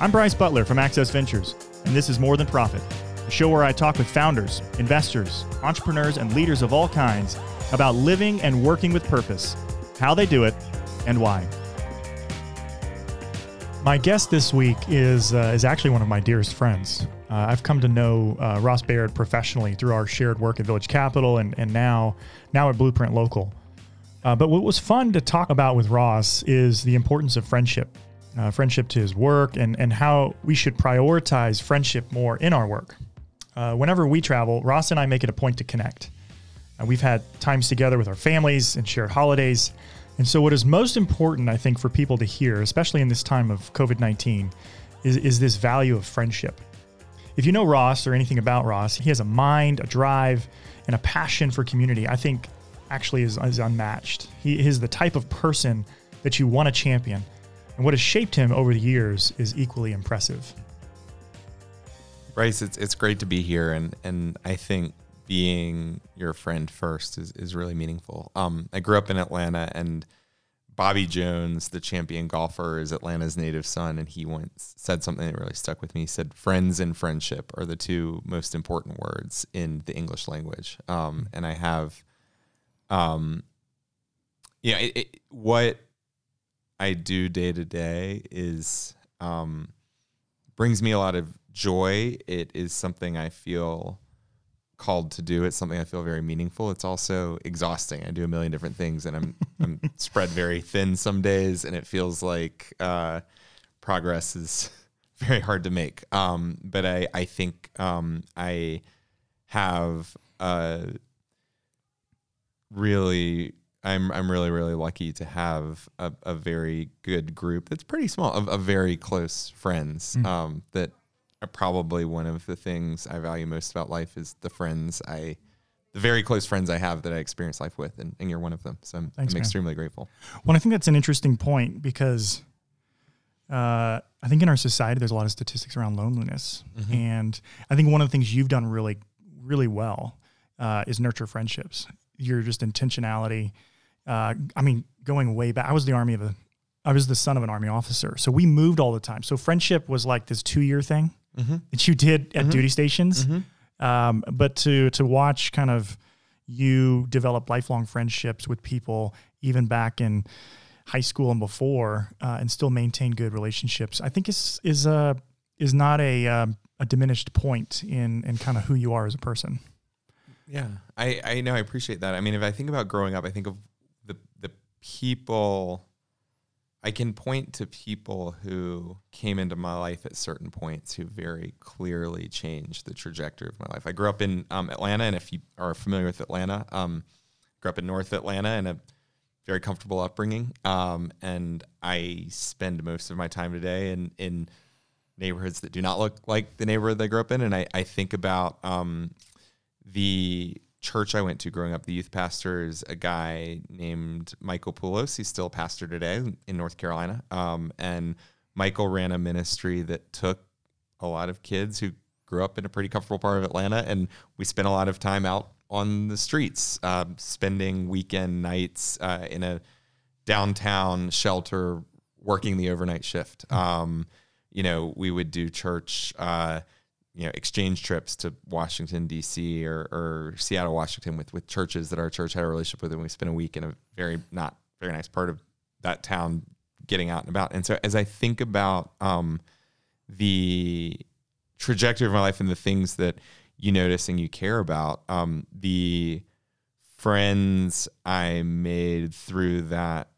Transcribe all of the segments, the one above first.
I'm Bryce Butler from Access Ventures, and this is More Than Profit, a show where I talk with founders, investors, entrepreneurs, and leaders of all kinds about living and working with purpose, how they do it, and why. My guest this week is uh, is actually one of my dearest friends. Uh, I've come to know uh, Ross Baird professionally through our shared work at Village Capital and, and now now at Blueprint Local. Uh, but what was fun to talk about with Ross is the importance of friendship uh, friendship to his work, and, and how we should prioritize friendship more in our work. Uh, whenever we travel, Ross and I make it a point to connect. Uh, we've had times together with our families and shared holidays. And so, what is most important, I think, for people to hear, especially in this time of COVID 19, is, is this value of friendship. If you know Ross or anything about Ross, he has a mind, a drive, and a passion for community. I think actually is, is unmatched. He is the type of person that you want to champion and what has shaped him over the years is equally impressive. Bryce, it's it's great to be here, and and I think being your friend first is, is really meaningful. Um, I grew up in Atlanta, and Bobby Jones, the champion golfer, is Atlanta's native son, and he once said something that really stuck with me. He said, "Friends and friendship are the two most important words in the English language." Um, and I have, um, yeah, it, it, what I do day to day is um, brings me a lot of joy. It is something I feel called to do. It's something I feel very meaningful. It's also exhausting. I do a million different things, and I'm I'm spread very thin some days, and it feels like uh, progress is very hard to make. Um, but I I think um, I have a really I'm I'm really really lucky to have a, a very good group that's pretty small of, of very close friends. Mm. Um, that are probably one of the things I value most about life is the friends I, the very close friends I have that I experience life with, and, and you're one of them. So I'm, Thanks, I'm extremely grateful. Well, I think that's an interesting point because uh, I think in our society there's a lot of statistics around loneliness, mm-hmm. and I think one of the things you've done really really well uh, is nurture friendships. Your just intentionality uh, I mean, going way back, I was the army of a, I was the son of an army officer. So we moved all the time. So friendship was like this two year thing mm-hmm. that you did at mm-hmm. duty stations. Mm-hmm. Um, but to, to watch kind of you develop lifelong friendships with people, even back in high school and before, uh, and still maintain good relationships, I think is, is, a, is not a, um, a diminished point in, in kind of who you are as a person. Yeah, I, I know. I appreciate that. I mean, if I think about growing up, I think of the the people I can point to people who came into my life at certain points who very clearly changed the trajectory of my life. I grew up in um, Atlanta, and if you are familiar with Atlanta, um, grew up in North Atlanta in a very comfortable upbringing, um, and I spend most of my time today in in neighborhoods that do not look like the neighborhood I grew up in, and I, I think about um, the church I went to growing up, the youth pastor is a guy named Michael Poulos. He's still a pastor today in North Carolina. Um, and Michael ran a ministry that took a lot of kids who grew up in a pretty comfortable part of Atlanta, and we spent a lot of time out on the streets, uh, spending weekend nights uh, in a downtown shelter, working the overnight shift. Um, you know, we would do church. Uh, you know exchange trips to Washington D.C. Or, or, Seattle, Washington, with with churches that our church had a relationship with, and we spent a week in a very not very nice part of that town, getting out and about. And so, as I think about um, the trajectory of my life and the things that you notice and you care about, um, the friends I made through that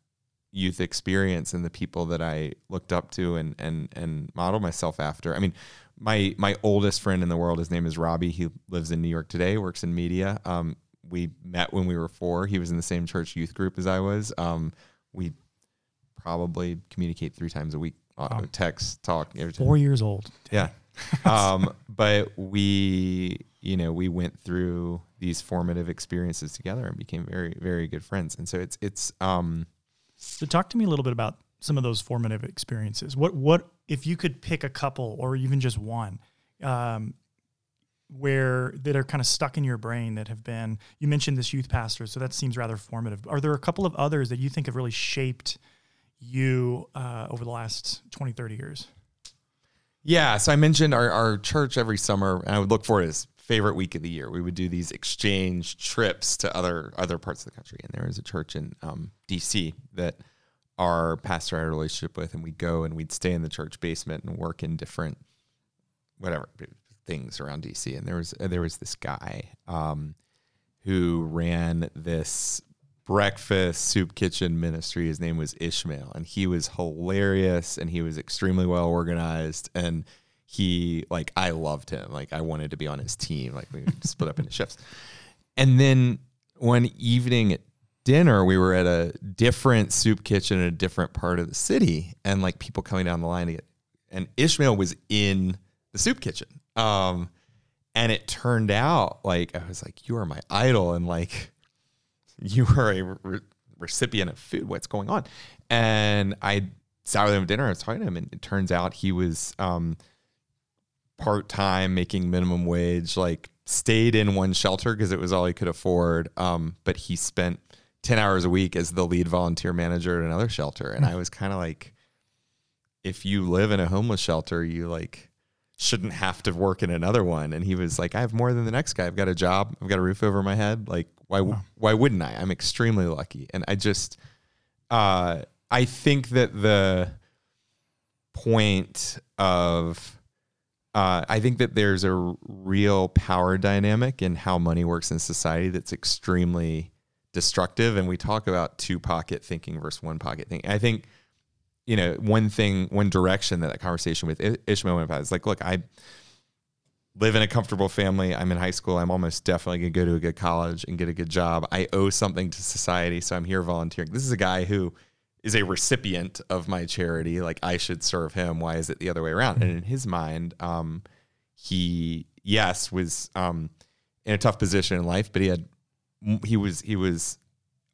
youth experience and the people that I looked up to and and and modeled myself after. I mean, my my oldest friend in the world. His name is Robbie. He lives in New York today. Works in media. Um, we met when we were four. He was in the same church youth group as I was. Um, we probably communicate three times a week. Uh, wow. Text, talk. Every time. Four years old. Yeah. um, but we, you know, we went through these formative experiences together and became very, very good friends. And so it's, it's, um, so talk to me a little bit about some of those formative experiences. What what if you could pick a couple or even just one um, where that are kind of stuck in your brain that have been you mentioned this youth pastor, so that seems rather formative. Are there a couple of others that you think have really shaped you uh, over the last 20, 30 years? Yeah, so I mentioned our, our church every summer, and I would look for it as favorite week of the year. We would do these exchange trips to other other parts of the country, and there was a church in um, D.C. that our pastor had a relationship with, and we'd go and we'd stay in the church basement and work in different whatever things around DC. And there was there was this guy um, who ran this breakfast soup kitchen ministry. His name was Ishmael, and he was hilarious and he was extremely well organized and he like I loved him. Like I wanted to be on his team. Like we split up into shifts. And then one evening at dinner, we were at a different soup kitchen in a different part of the city, and like people coming down the line to get. And Ishmael was in the soup kitchen. Um, and it turned out like I was like, "You are my idol," and like you are a re- recipient of food. What's going on? And I sat with him at dinner. I was talking to him, and it turns out he was um, part time, making minimum wage. Like stayed in one shelter because it was all he could afford. Um, but he spent 10 hours a week as the lead volunteer manager at another shelter. And I was kind of like, if you live in a homeless shelter, you like shouldn't have to work in another one. And he was like, I have more than the next guy. I've got a job. I've got a roof over my head. Like, why, wow. why wouldn't I? I'm extremely lucky. And I just, uh, I think that the point of, uh, I think that there's a real power dynamic in how money works in society that's extremely destructive and we talk about two pocket thinking versus one pocket thinking. I think you know one thing one direction that that conversation with ishmael went about is like look i live in a comfortable family. I'm in high school. I'm almost definitely going to go to a good college and get a good job. I owe something to society so i'm here volunteering. This is a guy who is a recipient of my charity. Like i should serve him. Why is it the other way around? And in his mind um, he yes was um, in a tough position in life but he had he was he was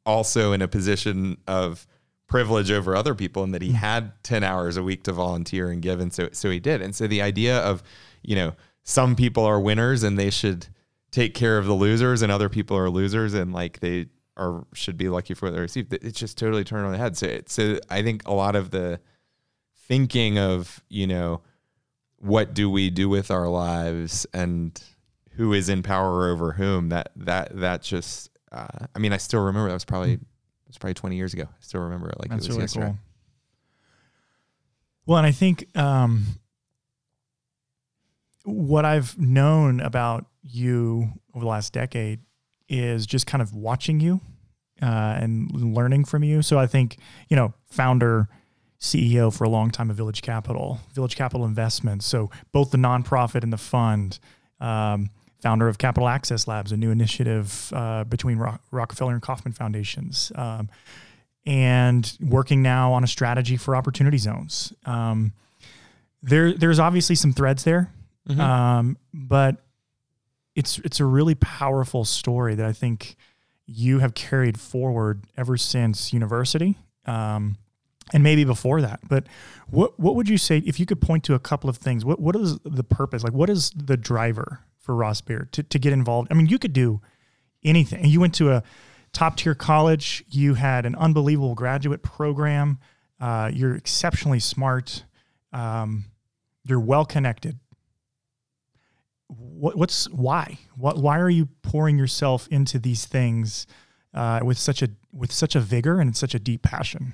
also in a position of privilege over other people and that he hmm. had 10 hours a week to volunteer and give and so so he did and so the idea of you know some people are winners and they should take care of the losers and other people are losers and like they are should be lucky for what they receive it's just totally turned on the head so so i think a lot of the thinking of you know what do we do with our lives and who is in power over whom. That that that just. Uh, I mean, I still remember that was probably it was probably 20 years ago. I still remember it like That's it was really yesterday. Cool. Well, and I think um, what I've known about you over the last decade is just kind of watching you uh, and learning from you. So I think you know, founder, CEO for a long time of Village Capital, Village Capital Investments. So both the nonprofit and the fund. Um, founder of Capital Access Labs, a new initiative uh, between Rockefeller and Kauffman Foundations, um, and working now on a strategy for opportunity zones. Um, there, there's obviously some threads there, mm-hmm. um, but it's it's a really powerful story that I think you have carried forward ever since university. Um, and maybe before that. But what what would you say if you could point to a couple of things? What what is the purpose? Like what is the driver for Ross Baird to, to get involved. I mean, you could do anything. You went to a top tier college, you had an unbelievable graduate program, uh, you're exceptionally smart, um, you're well connected. What, what's why? What, why are you pouring yourself into these things uh, with such a with such a vigor and such a deep passion?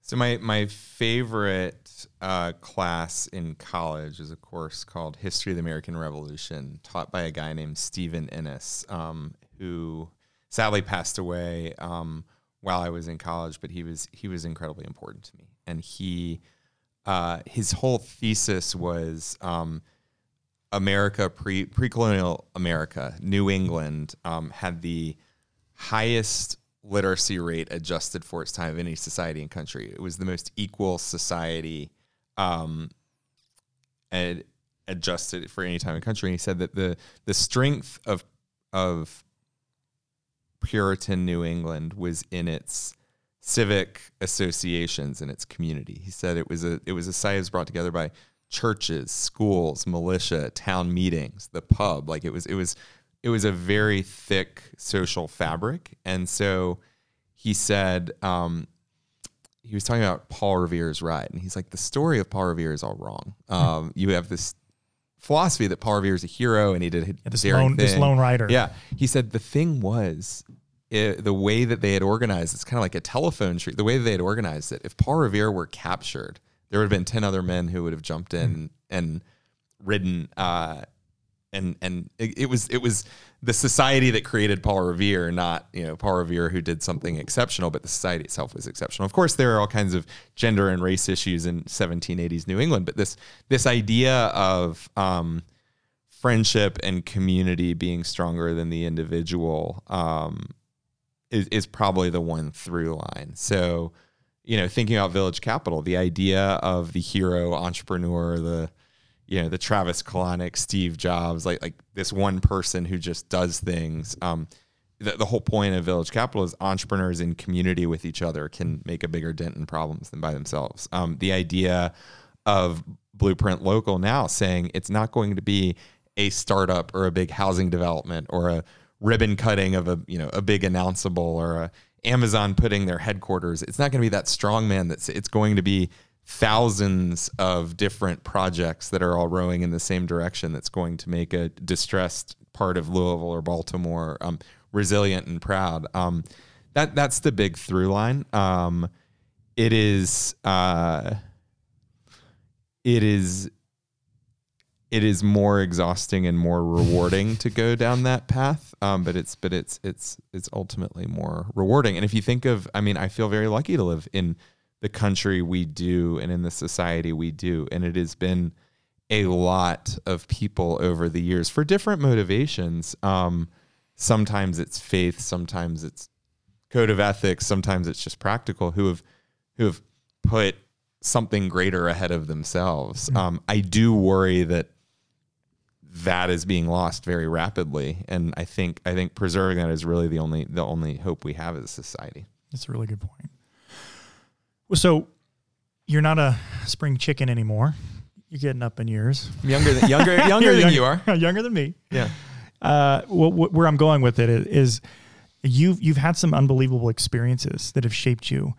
So my my favorite uh, class in college is a course called History of the American Revolution, taught by a guy named Stephen Innes, um, who sadly passed away um, while I was in college. But he was he was incredibly important to me, and he uh, his whole thesis was um, America pre pre colonial America, New England um, had the highest literacy rate adjusted for its time of any society and country. It was the most equal society um, and adjusted for any time and country. And he said that the the strength of of Puritan New England was in its civic associations and its community. He said it was a it was a site that was brought together by churches, schools, militia, town meetings, the pub. Like it was it was it was a very thick social fabric, and so he said um, he was talking about Paul Revere's ride, and he's like, the story of Paul Revere is all wrong. Um, you have this philosophy that Paul Revere is a hero, and he did Yeah, this lone this lone rider. Yeah, he said the thing was it, the way that they had organized. It's kind of like a telephone tree. The way that they had organized it. If Paul Revere were captured, there would have been ten other men who would have jumped in and ridden. Uh, and and it, it was it was the society that created Paul Revere, not you know Paul Revere who did something exceptional, but the society itself was exceptional. Of course, there are all kinds of gender and race issues in 1780s New England, but this this idea of um, friendship and community being stronger than the individual um, is, is probably the one through line. So, you know, thinking about Village Capital, the idea of the hero entrepreneur, the you know, the Travis Kalanick, Steve Jobs, like like this one person who just does things. Um, the, the whole point of Village Capital is entrepreneurs in community with each other can make a bigger dent in problems than by themselves. Um, the idea of Blueprint Local now saying it's not going to be a startup or a big housing development or a ribbon cutting of a you know a big announceable or a Amazon putting their headquarters. It's not going to be that strong man that's it's going to be thousands of different projects that are all rowing in the same direction that's going to make a distressed part of Louisville or Baltimore um, resilient and proud. Um, that that's the big through line. Um, it is uh, it is it is more exhausting and more rewarding to go down that path. Um, but it's but it's it's it's ultimately more rewarding. And if you think of, I mean, I feel very lucky to live in the country we do and in the society we do, and it has been a lot of people over the years for different motivations. Um, sometimes it's faith, sometimes it's code of ethics, sometimes it's just practical. Who have who have put something greater ahead of themselves. Um, I do worry that that is being lost very rapidly, and I think I think preserving that is really the only the only hope we have as a society. That's a really good point. Well, so you're not a spring chicken anymore. You're getting up in years. Younger than younger younger than you are. younger than me. Yeah. Uh, wh- wh- where I'm going with it is, you've you've had some unbelievable experiences that have shaped you,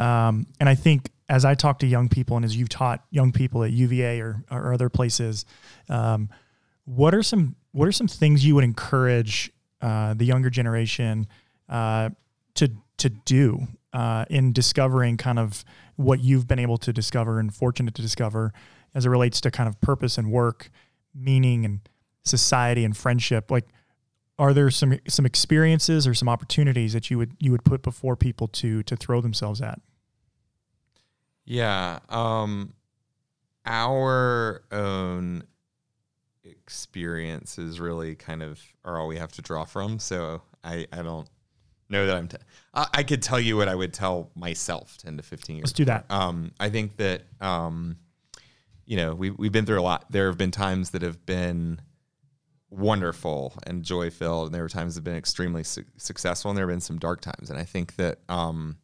um, and I think as I talk to young people and as you've taught young people at UVA or, or other places, um, what are some what are some things you would encourage uh, the younger generation uh, to to do uh, in discovering kind of what you've been able to discover and fortunate to discover as it relates to kind of purpose and work, meaning and society and friendship? Like, are there some some experiences or some opportunities that you would you would put before people to to throw themselves at? Yeah. Um, our own experiences really kind of are all we have to draw from. So I, I don't know that I'm. T- I, I could tell you what I would tell myself ten to fifteen years. Let's do that. Um, I think that um, you know we we've been through a lot. There have been times that have been wonderful and joy filled, and there were times that have been extremely su- successful, and there have been some dark times. And I think that um,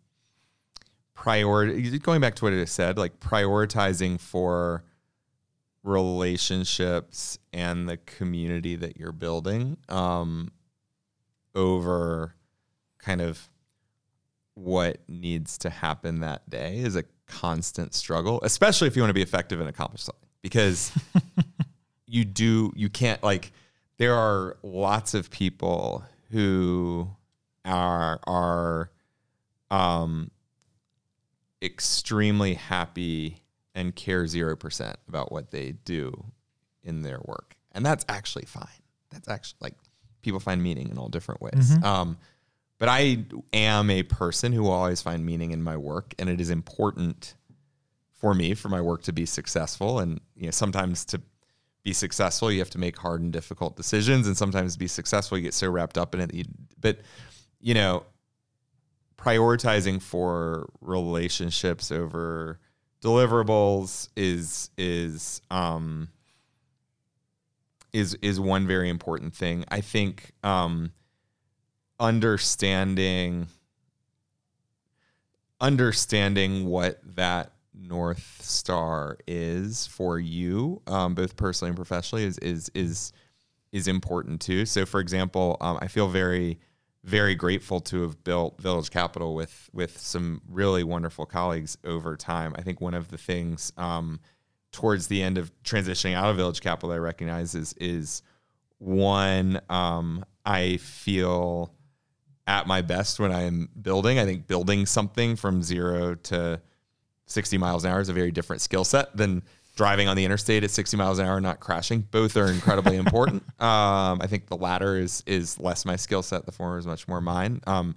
priority going back to what it said, like prioritizing for relationships and the community that you're building um, over kind of what needs to happen that day is a constant struggle, especially if you want to be effective and accomplish something. Because you do, you can't like. There are lots of people who are are um, extremely happy and care 0% about what they do in their work. And that's actually fine. That's actually like people find meaning in all different ways. Um, but I am a person who will always find meaning in my work, and it is important for me for my work to be successful. And you know, sometimes to be successful, you have to make hard and difficult decisions, and sometimes to be successful, you get so wrapped up in it. That you, but you know, prioritizing for relationships over deliverables is is um is is one very important thing. I think um understanding understanding what that north star is for you um, both personally and professionally is is is is important too so for example um, i feel very very grateful to have built Village Capital with with some really wonderful colleagues over time. I think one of the things um, towards the end of transitioning out of Village Capital I recognize is is one um, I feel at my best when I am building. I think building something from zero to 60 miles an hour is a very different skill set than driving on the interstate at 60 miles an hour, not crashing. Both are incredibly important. Um, I think the latter is is less my skill set. The former is much more mine. Um,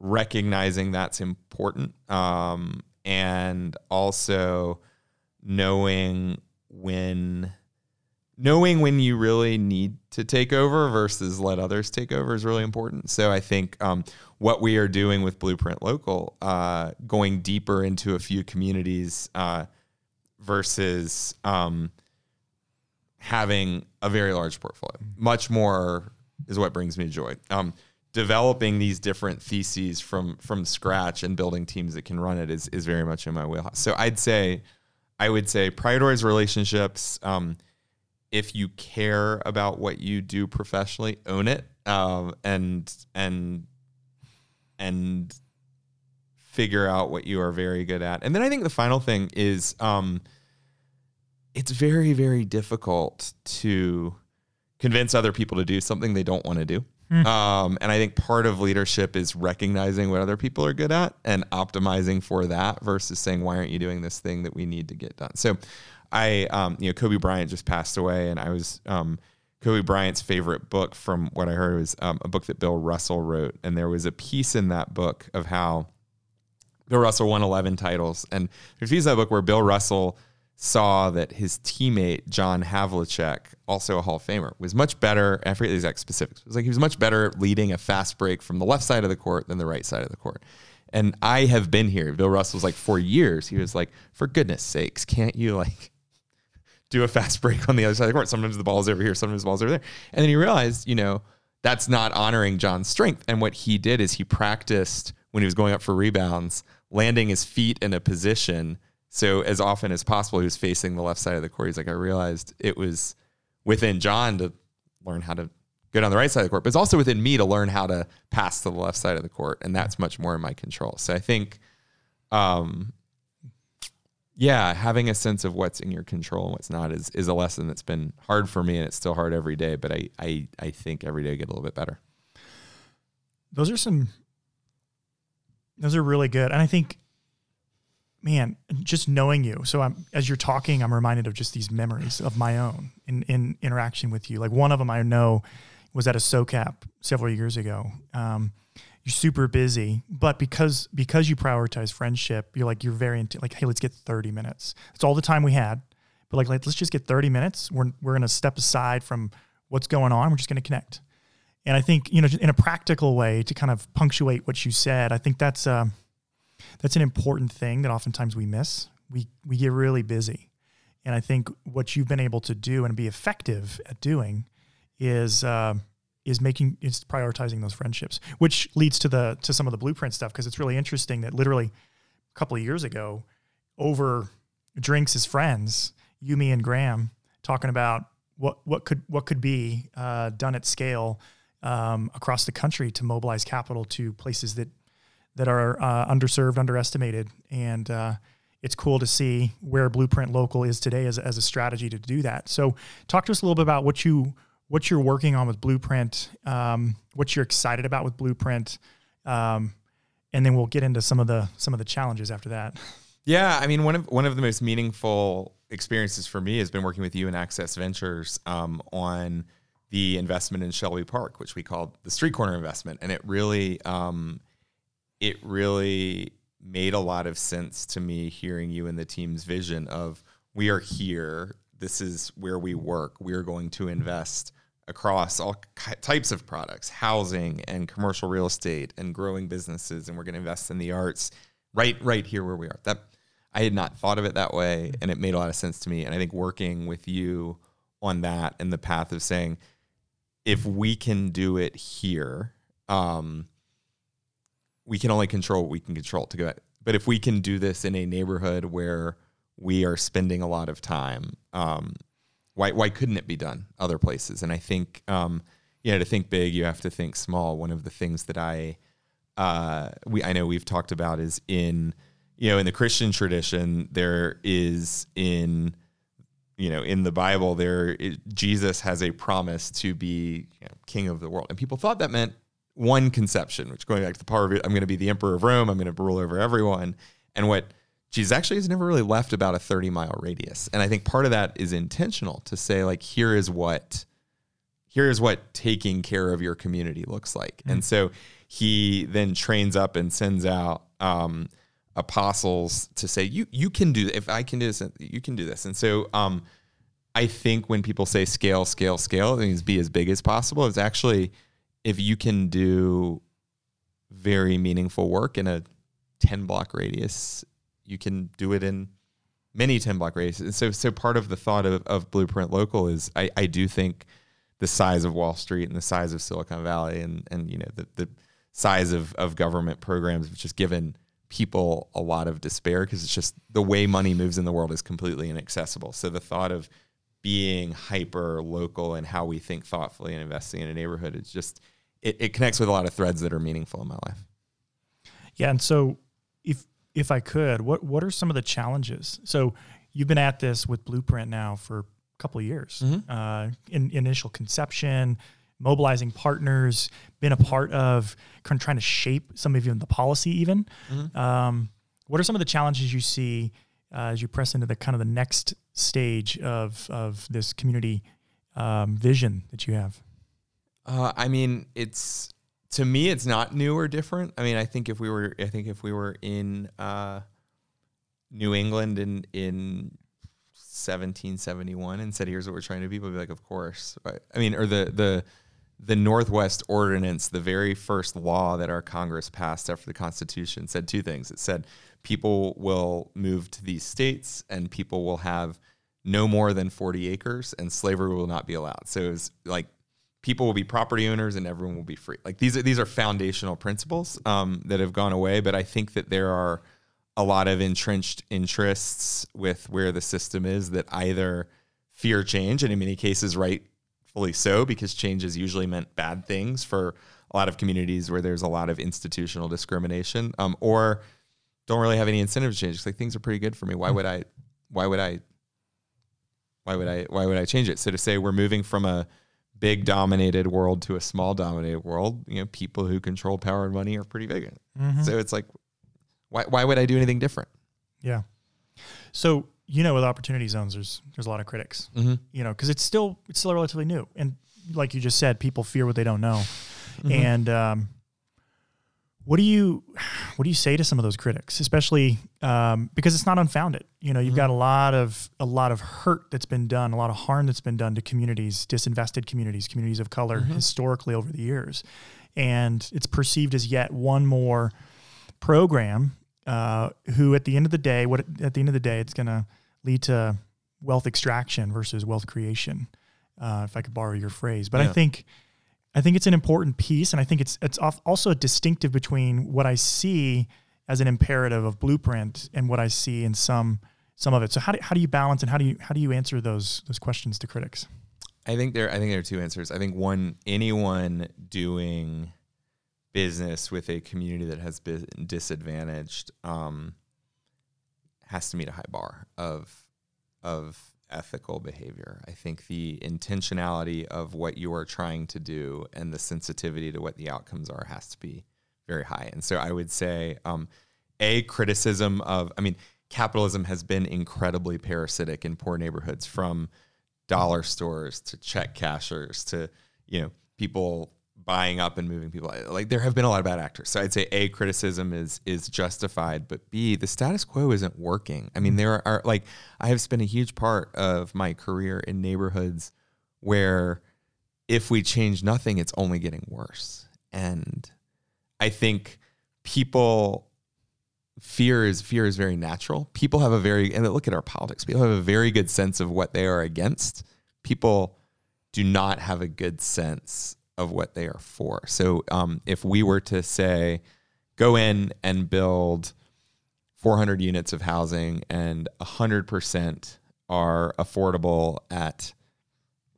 recognizing that's important, um, and also knowing when knowing when you really need to take over versus let others take over is really important. So I think um, what we are doing with Blueprint Local, uh, going deeper into a few communities uh, versus um, having a very large portfolio, much more is what brings me joy. Um, developing these different theses from from scratch and building teams that can run it is is very much in my wheelhouse. So I'd say, I would say prioritize relationships. If you care about what you do professionally, own it, um, and and and figure out what you are very good at. And then I think the final thing is, um, it's very very difficult to convince other people to do something they don't want to do. Um, and I think part of leadership is recognizing what other people are good at and optimizing for that versus saying, why aren't you doing this thing that we need to get done? So I, um, you know, Kobe Bryant just passed away, and I was um, Kobe Bryant's favorite book. From what I heard, was um, a book that Bill Russell wrote, and there was a piece in that book of how Bill Russell won 11 titles, and there's a piece of that book where Bill Russell saw that his teammate John Havlicek, also a Hall of Famer, was much better. I forget the exact specifics. It was like he was much better leading a fast break from the left side of the court than the right side of the court. And I have been here. Bill Russell was like for years. He was like, for goodness sakes, can't you like do a fast break on the other side of the court. Sometimes the ball's over here, sometimes the ball's over there. And then he realized, you know, that's not honoring John's strength. And what he did is he practiced when he was going up for rebounds, landing his feet in a position. So as often as possible, he was facing the left side of the court. He's like, I realized it was within John to learn how to get on the right side of the court, but it's also within me to learn how to pass to the left side of the court. And that's much more in my control. So I think um, yeah, having a sense of what's in your control and what's not is is a lesson that's been hard for me and it's still hard every day, but I I I think every day I get a little bit better. Those are some those are really good. And I think man, just knowing you. So I'm as you're talking, I'm reminded of just these memories of my own in in interaction with you. Like one of them I know was at a SOCAP several years ago. Um, you're super busy, but because because you prioritize friendship, you're like you're very into like, hey, let's get 30 minutes. It's all the time we had, but like, like let's just get 30 minutes. We're we're gonna step aside from what's going on. We're just gonna connect. And I think you know, in a practical way to kind of punctuate what you said, I think that's uh, that's an important thing that oftentimes we miss. We we get really busy, and I think what you've been able to do and be effective at doing is. Uh, is making is prioritizing those friendships, which leads to the to some of the blueprint stuff because it's really interesting that literally a couple of years ago, over drinks as friends, you, me, and Graham talking about what what could what could be uh, done at scale um, across the country to mobilize capital to places that that are uh, underserved, underestimated, and uh, it's cool to see where Blueprint Local is today as, as a strategy to do that. So, talk to us a little bit about what you what you're working on with Blueprint, um, what you're excited about with Blueprint, um, and then we'll get into some of the some of the challenges after that. Yeah, I mean one of one of the most meaningful experiences for me has been working with you and Access Ventures um, on the investment in Shelby Park, which we called the Street Corner investment, and it really um, it really made a lot of sense to me hearing you and the team's vision of we are here. This is where we work. We are going to invest across all types of products, housing and commercial real estate and growing businesses and we're going to invest in the arts right right here where we are. That I had not thought of it that way and it made a lot of sense to me and I think working with you on that and the path of saying if we can do it here um, we can only control what we can control to go but if we can do this in a neighborhood where we are spending a lot of time um, why why couldn't it be done other places? And I think um, you know, to think big, you have to think small. One of the things that I, uh, we I know we've talked about is in, you know, in the Christian tradition, there is in, you know, in the Bible, there Jesus has a promise to be you know, king of the world, and people thought that meant one conception, which going back to the power of it, I'm going to be the emperor of Rome, I'm going to rule over everyone, and what Jesus actually has never really left about a 30 mile radius, and I think part of that is intentional to say like, here is what here's what taking care of your community looks like. Mm-hmm. And so he then trains up and sends out um, apostles to say, you you can do if I can do this, you can do this. And so um, I think when people say scale, scale, scale, it means be as big as possible. It's actually if you can do very meaningful work in a 10 block radius, you can do it in many 10 block races. And so so part of the thought of, of Blueprint Local is I, I do think – the size of Wall Street and the size of Silicon Valley and and you know the the size of of government programs have just given people a lot of despair because it's just the way money moves in the world is completely inaccessible. So the thought of being hyper local and how we think thoughtfully and investing in a neighborhood is just it, it connects with a lot of threads that are meaningful in my life. Yeah, and so if if I could, what what are some of the challenges? So you've been at this with Blueprint now for a couple of years mm-hmm. uh, in, initial conception mobilizing partners been a part of kind of trying to shape some of even the policy even mm-hmm. um, what are some of the challenges you see uh, as you press into the kind of the next stage of of this community um, vision that you have uh, i mean it's to me it's not new or different i mean i think if we were i think if we were in uh, new england in in 1771 and said, "Here's what we're trying to do," people would be like, "Of course." I mean, or the the the Northwest Ordinance, the very first law that our Congress passed after the Constitution, said two things. It said people will move to these states and people will have no more than 40 acres and slavery will not be allowed. So it was like people will be property owners and everyone will be free. Like these are these are foundational principles um, that have gone away, but I think that there are a lot of entrenched interests with where the system is that either fear change, and in many cases, rightfully so, because change has usually meant bad things for a lot of communities where there's a lot of institutional discrimination, um, or don't really have any incentive to change. It's like things are pretty good for me. Why would I? Why would I? Why would I? Why would I change it? So to say we're moving from a big dominated world to a small dominated world, you know, people who control power and money are pretty big. Mm-hmm. So it's like why, why would I do anything different? Yeah. So, you know, with opportunity zones, there's, there's a lot of critics, mm-hmm. you know, because it's still, it's still relatively new. And like you just said, people fear what they don't know. Mm-hmm. And, um, what do you what do you say to some of those critics especially um, because it's not unfounded you know you've mm-hmm. got a lot of a lot of hurt that's been done a lot of harm that's been done to communities disinvested communities communities of color mm-hmm. historically over the years and it's perceived as yet one more program uh, who at the end of the day, what at the end of the day, it's going to lead to wealth extraction versus wealth creation, uh, if I could borrow your phrase. But yeah. I think I think it's an important piece, and I think it's it's also distinctive between what I see as an imperative of blueprint and what I see in some some of it. So how do, how do you balance and how do you how do you answer those those questions to critics? I think there I think there are two answers. I think one anyone doing business with a community that has been disadvantaged um, has to meet a high bar of of ethical behavior. I think the intentionality of what you are trying to do and the sensitivity to what the outcomes are has to be very high. And so I would say, um, a criticism of, I mean, capitalism has been incredibly parasitic in poor neighborhoods, from dollar stores to check cashers to you know people buying up and moving people. Like there have been a lot of bad actors. So I'd say a criticism is is justified, but b the status quo isn't working. I mean, there are like I have spent a huge part of my career in neighborhoods where if we change nothing, it's only getting worse. And I think people fear is fear is very natural. People have a very and look at our politics. People have a very good sense of what they are against. People do not have a good sense of what they are for. So um, if we were to say, go in and build 400 units of housing and 100% are affordable at,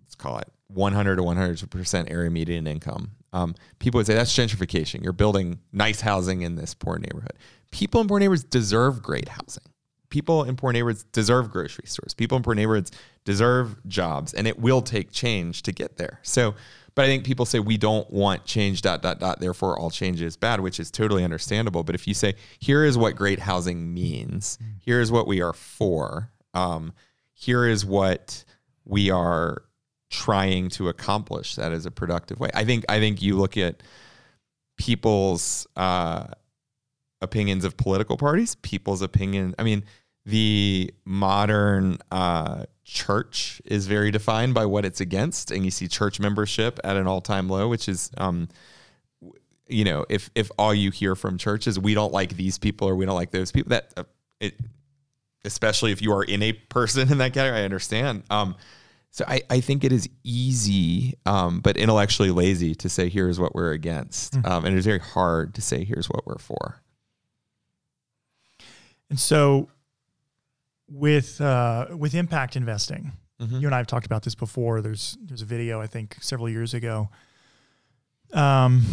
let's call it 100 to 100% area median income. Um, people would say that's gentrification. You're building nice housing in this poor neighborhood. People in poor neighborhoods deserve great housing. People in poor neighborhoods deserve grocery stores. People in poor neighborhoods deserve jobs, and it will take change to get there. So, but I think people say we don't want change, dot, dot, dot, therefore all change is bad, which is totally understandable. But if you say, here is what great housing means, here is what we are for, um, here is what we are trying to accomplish that is a productive way. I think I think you look at people's uh, opinions of political parties, people's opinion. I mean, the modern uh, church is very defined by what it's against, and you see church membership at an all-time low, which is. Um, you know, if if all you hear from church is we don't like these people or we don't like those people, that uh, it, especially if you are in a person in that category, I understand. Um, so I, I think it is easy, um, but intellectually lazy to say here's what we're against, mm-hmm. um, and it's very hard to say here's what we're for. And so, with uh, with impact investing, mm-hmm. you and I have talked about this before. There's there's a video I think several years ago, um,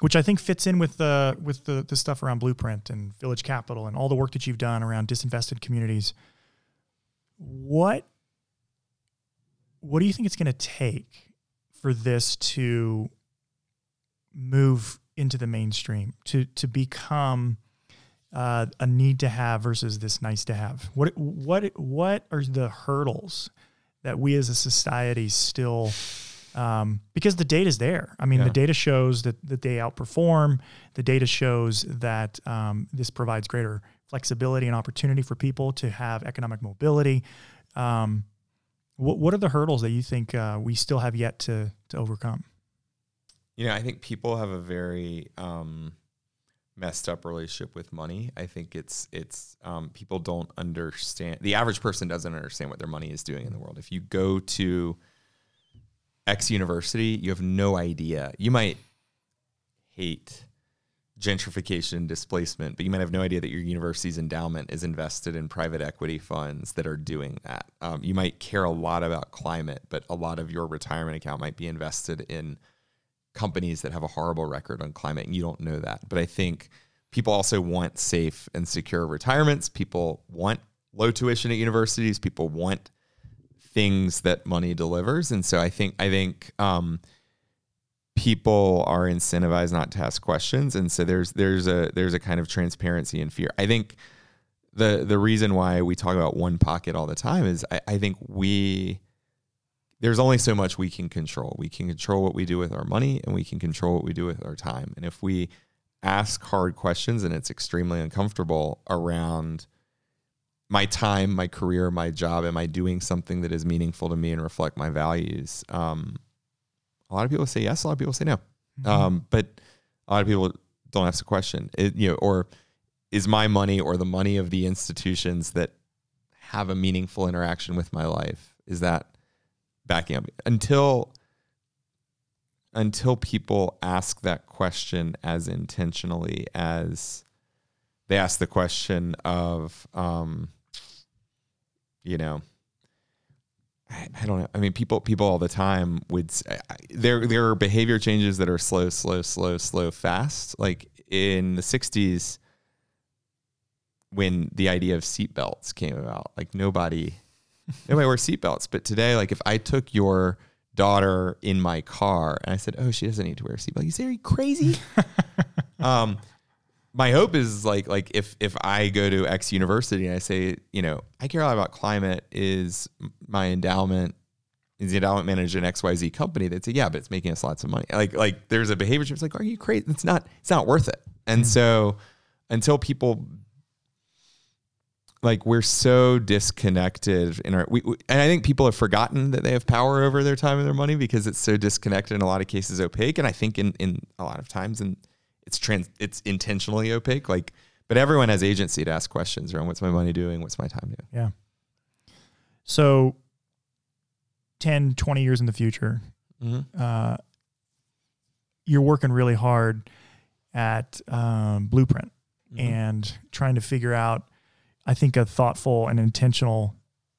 which I think fits in with the with the the stuff around Blueprint and Village Capital and all the work that you've done around disinvested communities. What what do you think it's going to take for this to move into the mainstream to to become uh, a need to have versus this nice to have? What what what are the hurdles that we as a society still um, because the data is there. I mean, yeah. the data shows that, that they outperform. The data shows that um, this provides greater flexibility and opportunity for people to have economic mobility. Um, what what are the hurdles that you think uh, we still have yet to to overcome? You know, I think people have a very um, messed up relationship with money. I think it's it's um, people don't understand. The average person doesn't understand what their money is doing in the world. If you go to X university, you have no idea. You might hate gentrification displacement, but you might have no idea that your university's endowment is invested in private equity funds that are doing that. Um, you might care a lot about climate, but a lot of your retirement account might be invested in companies that have a horrible record on climate, and you don't know that. But I think people also want safe and secure retirements. People want low tuition at universities. People want things that money delivers, and so I think I think. Um, people are incentivized not to ask questions and so there's there's a there's a kind of transparency and fear i think the the reason why we talk about one pocket all the time is I, I think we there's only so much we can control we can control what we do with our money and we can control what we do with our time and if we ask hard questions and it's extremely uncomfortable around my time my career my job am i doing something that is meaningful to me and reflect my values um, a lot of people say yes, a lot of people say no. Mm-hmm. Um, but a lot of people don't ask the question. It, you know, or is my money or the money of the institutions that have a meaningful interaction with my life is that backing up until until people ask that question as intentionally as they ask the question of um, you know I, don't know. I mean, people people all the time would there there are behavior changes that are slow, slow, slow, slow, fast. Like in the '60s, when the idea of seatbelts came about, like nobody nobody wears seatbelts. But today, like if I took your daughter in my car and I said, "Oh, she doesn't need to wear a seatbelt," you say, "Are you crazy?" um, my hope is like like if if I go to X university and I say, you know, I care a lot about climate, is my endowment is the endowment manager an XYZ company, they'd say, Yeah, but it's making us lots of money. Like like there's a behavior shift. It's like, are you crazy? It's not it's not worth it. And mm-hmm. so until people like we're so disconnected in our we, we, and i think people have forgotten that they have power over their time and their money because it's so disconnected in a lot of cases opaque and i think in in a lot of times and it's trans it's intentionally opaque like but everyone has agency to ask questions around what's my money doing what's my time doing yeah so 10 20 years in the future mm-hmm. uh, you're working really hard at um, blueprint mm-hmm. and trying to figure out i think a thoughtful and intentional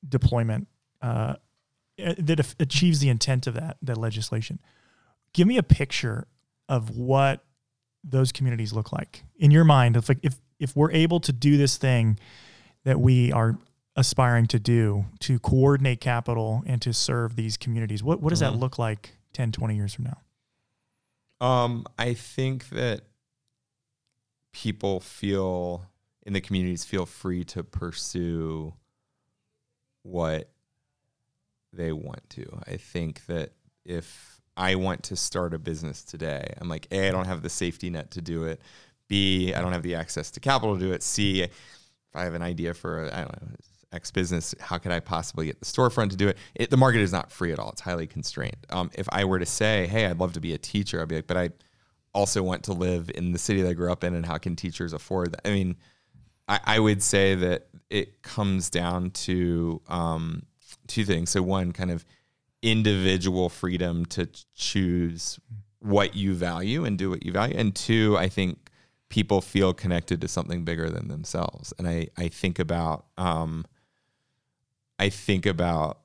deployment uh, uh, that af- achieves the intent of that that legislation. Give me a picture of what those communities look like in your mind. If like if if we're able to do this thing that we are aspiring to do to coordinate capital and to serve these communities, what what does Mhm. that look like 10, 20 years from now? Um, I think that people feel in the communities feel free to pursue what they want to. I think that if I want to start a business today, I'm like, A, I don't have the safety net to do it. B, I don't have the access to capital to do it. C, if I have an idea for, I don't know, X business, how could I possibly get the storefront to do it? it the market is not free at all. It's highly constrained. Um, if I were to say, hey, I'd love to be a teacher, I'd be like, but I also want to live in the city that I grew up in, and how can teachers afford that? I mean, I, I would say that it comes down to um, two things. So one, kind of individual freedom to choose what you value and do what you value, and two, I think people feel connected to something bigger than themselves. And I I think about um, I think about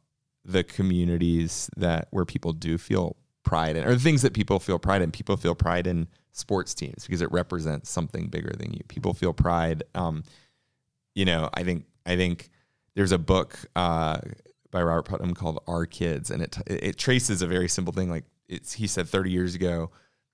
the communities that where people do feel pride in, or the things that people feel pride in. People feel pride in sports teams because it represents something bigger than you. People feel pride. Um, you know, I think I think there's a book uh, by Robert Putnam called Our Kids, and it it traces a very simple thing. Like it's he said 30 years ago,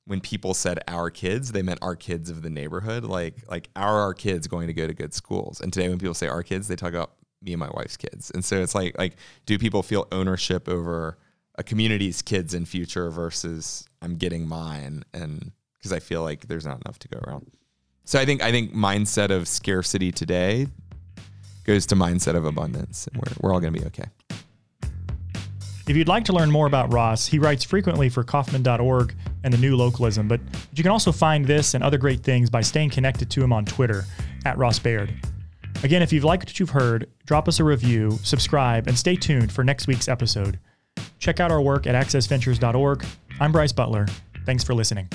when people said our kids, they meant our kids of the neighborhood, like like our our kids going to go to good schools. And today, when people say our kids, they talk about me and my wife's kids. And so it's like like do people feel ownership over a community's kids in future versus I'm getting mine and because I feel like there's not enough to go around. So I think I think mindset of scarcity today goes to mindset of abundance and we're we're all going to be okay. If you'd like to learn more about Ross, he writes frequently for Kauffman.org and the New Localism, but you can also find this and other great things by staying connected to him on Twitter at Ross Baird. Again, if you've liked what you've heard, drop us a review, subscribe, and stay tuned for next week's episode. Check out our work at accessventures.org. I'm Bryce Butler. Thanks for listening.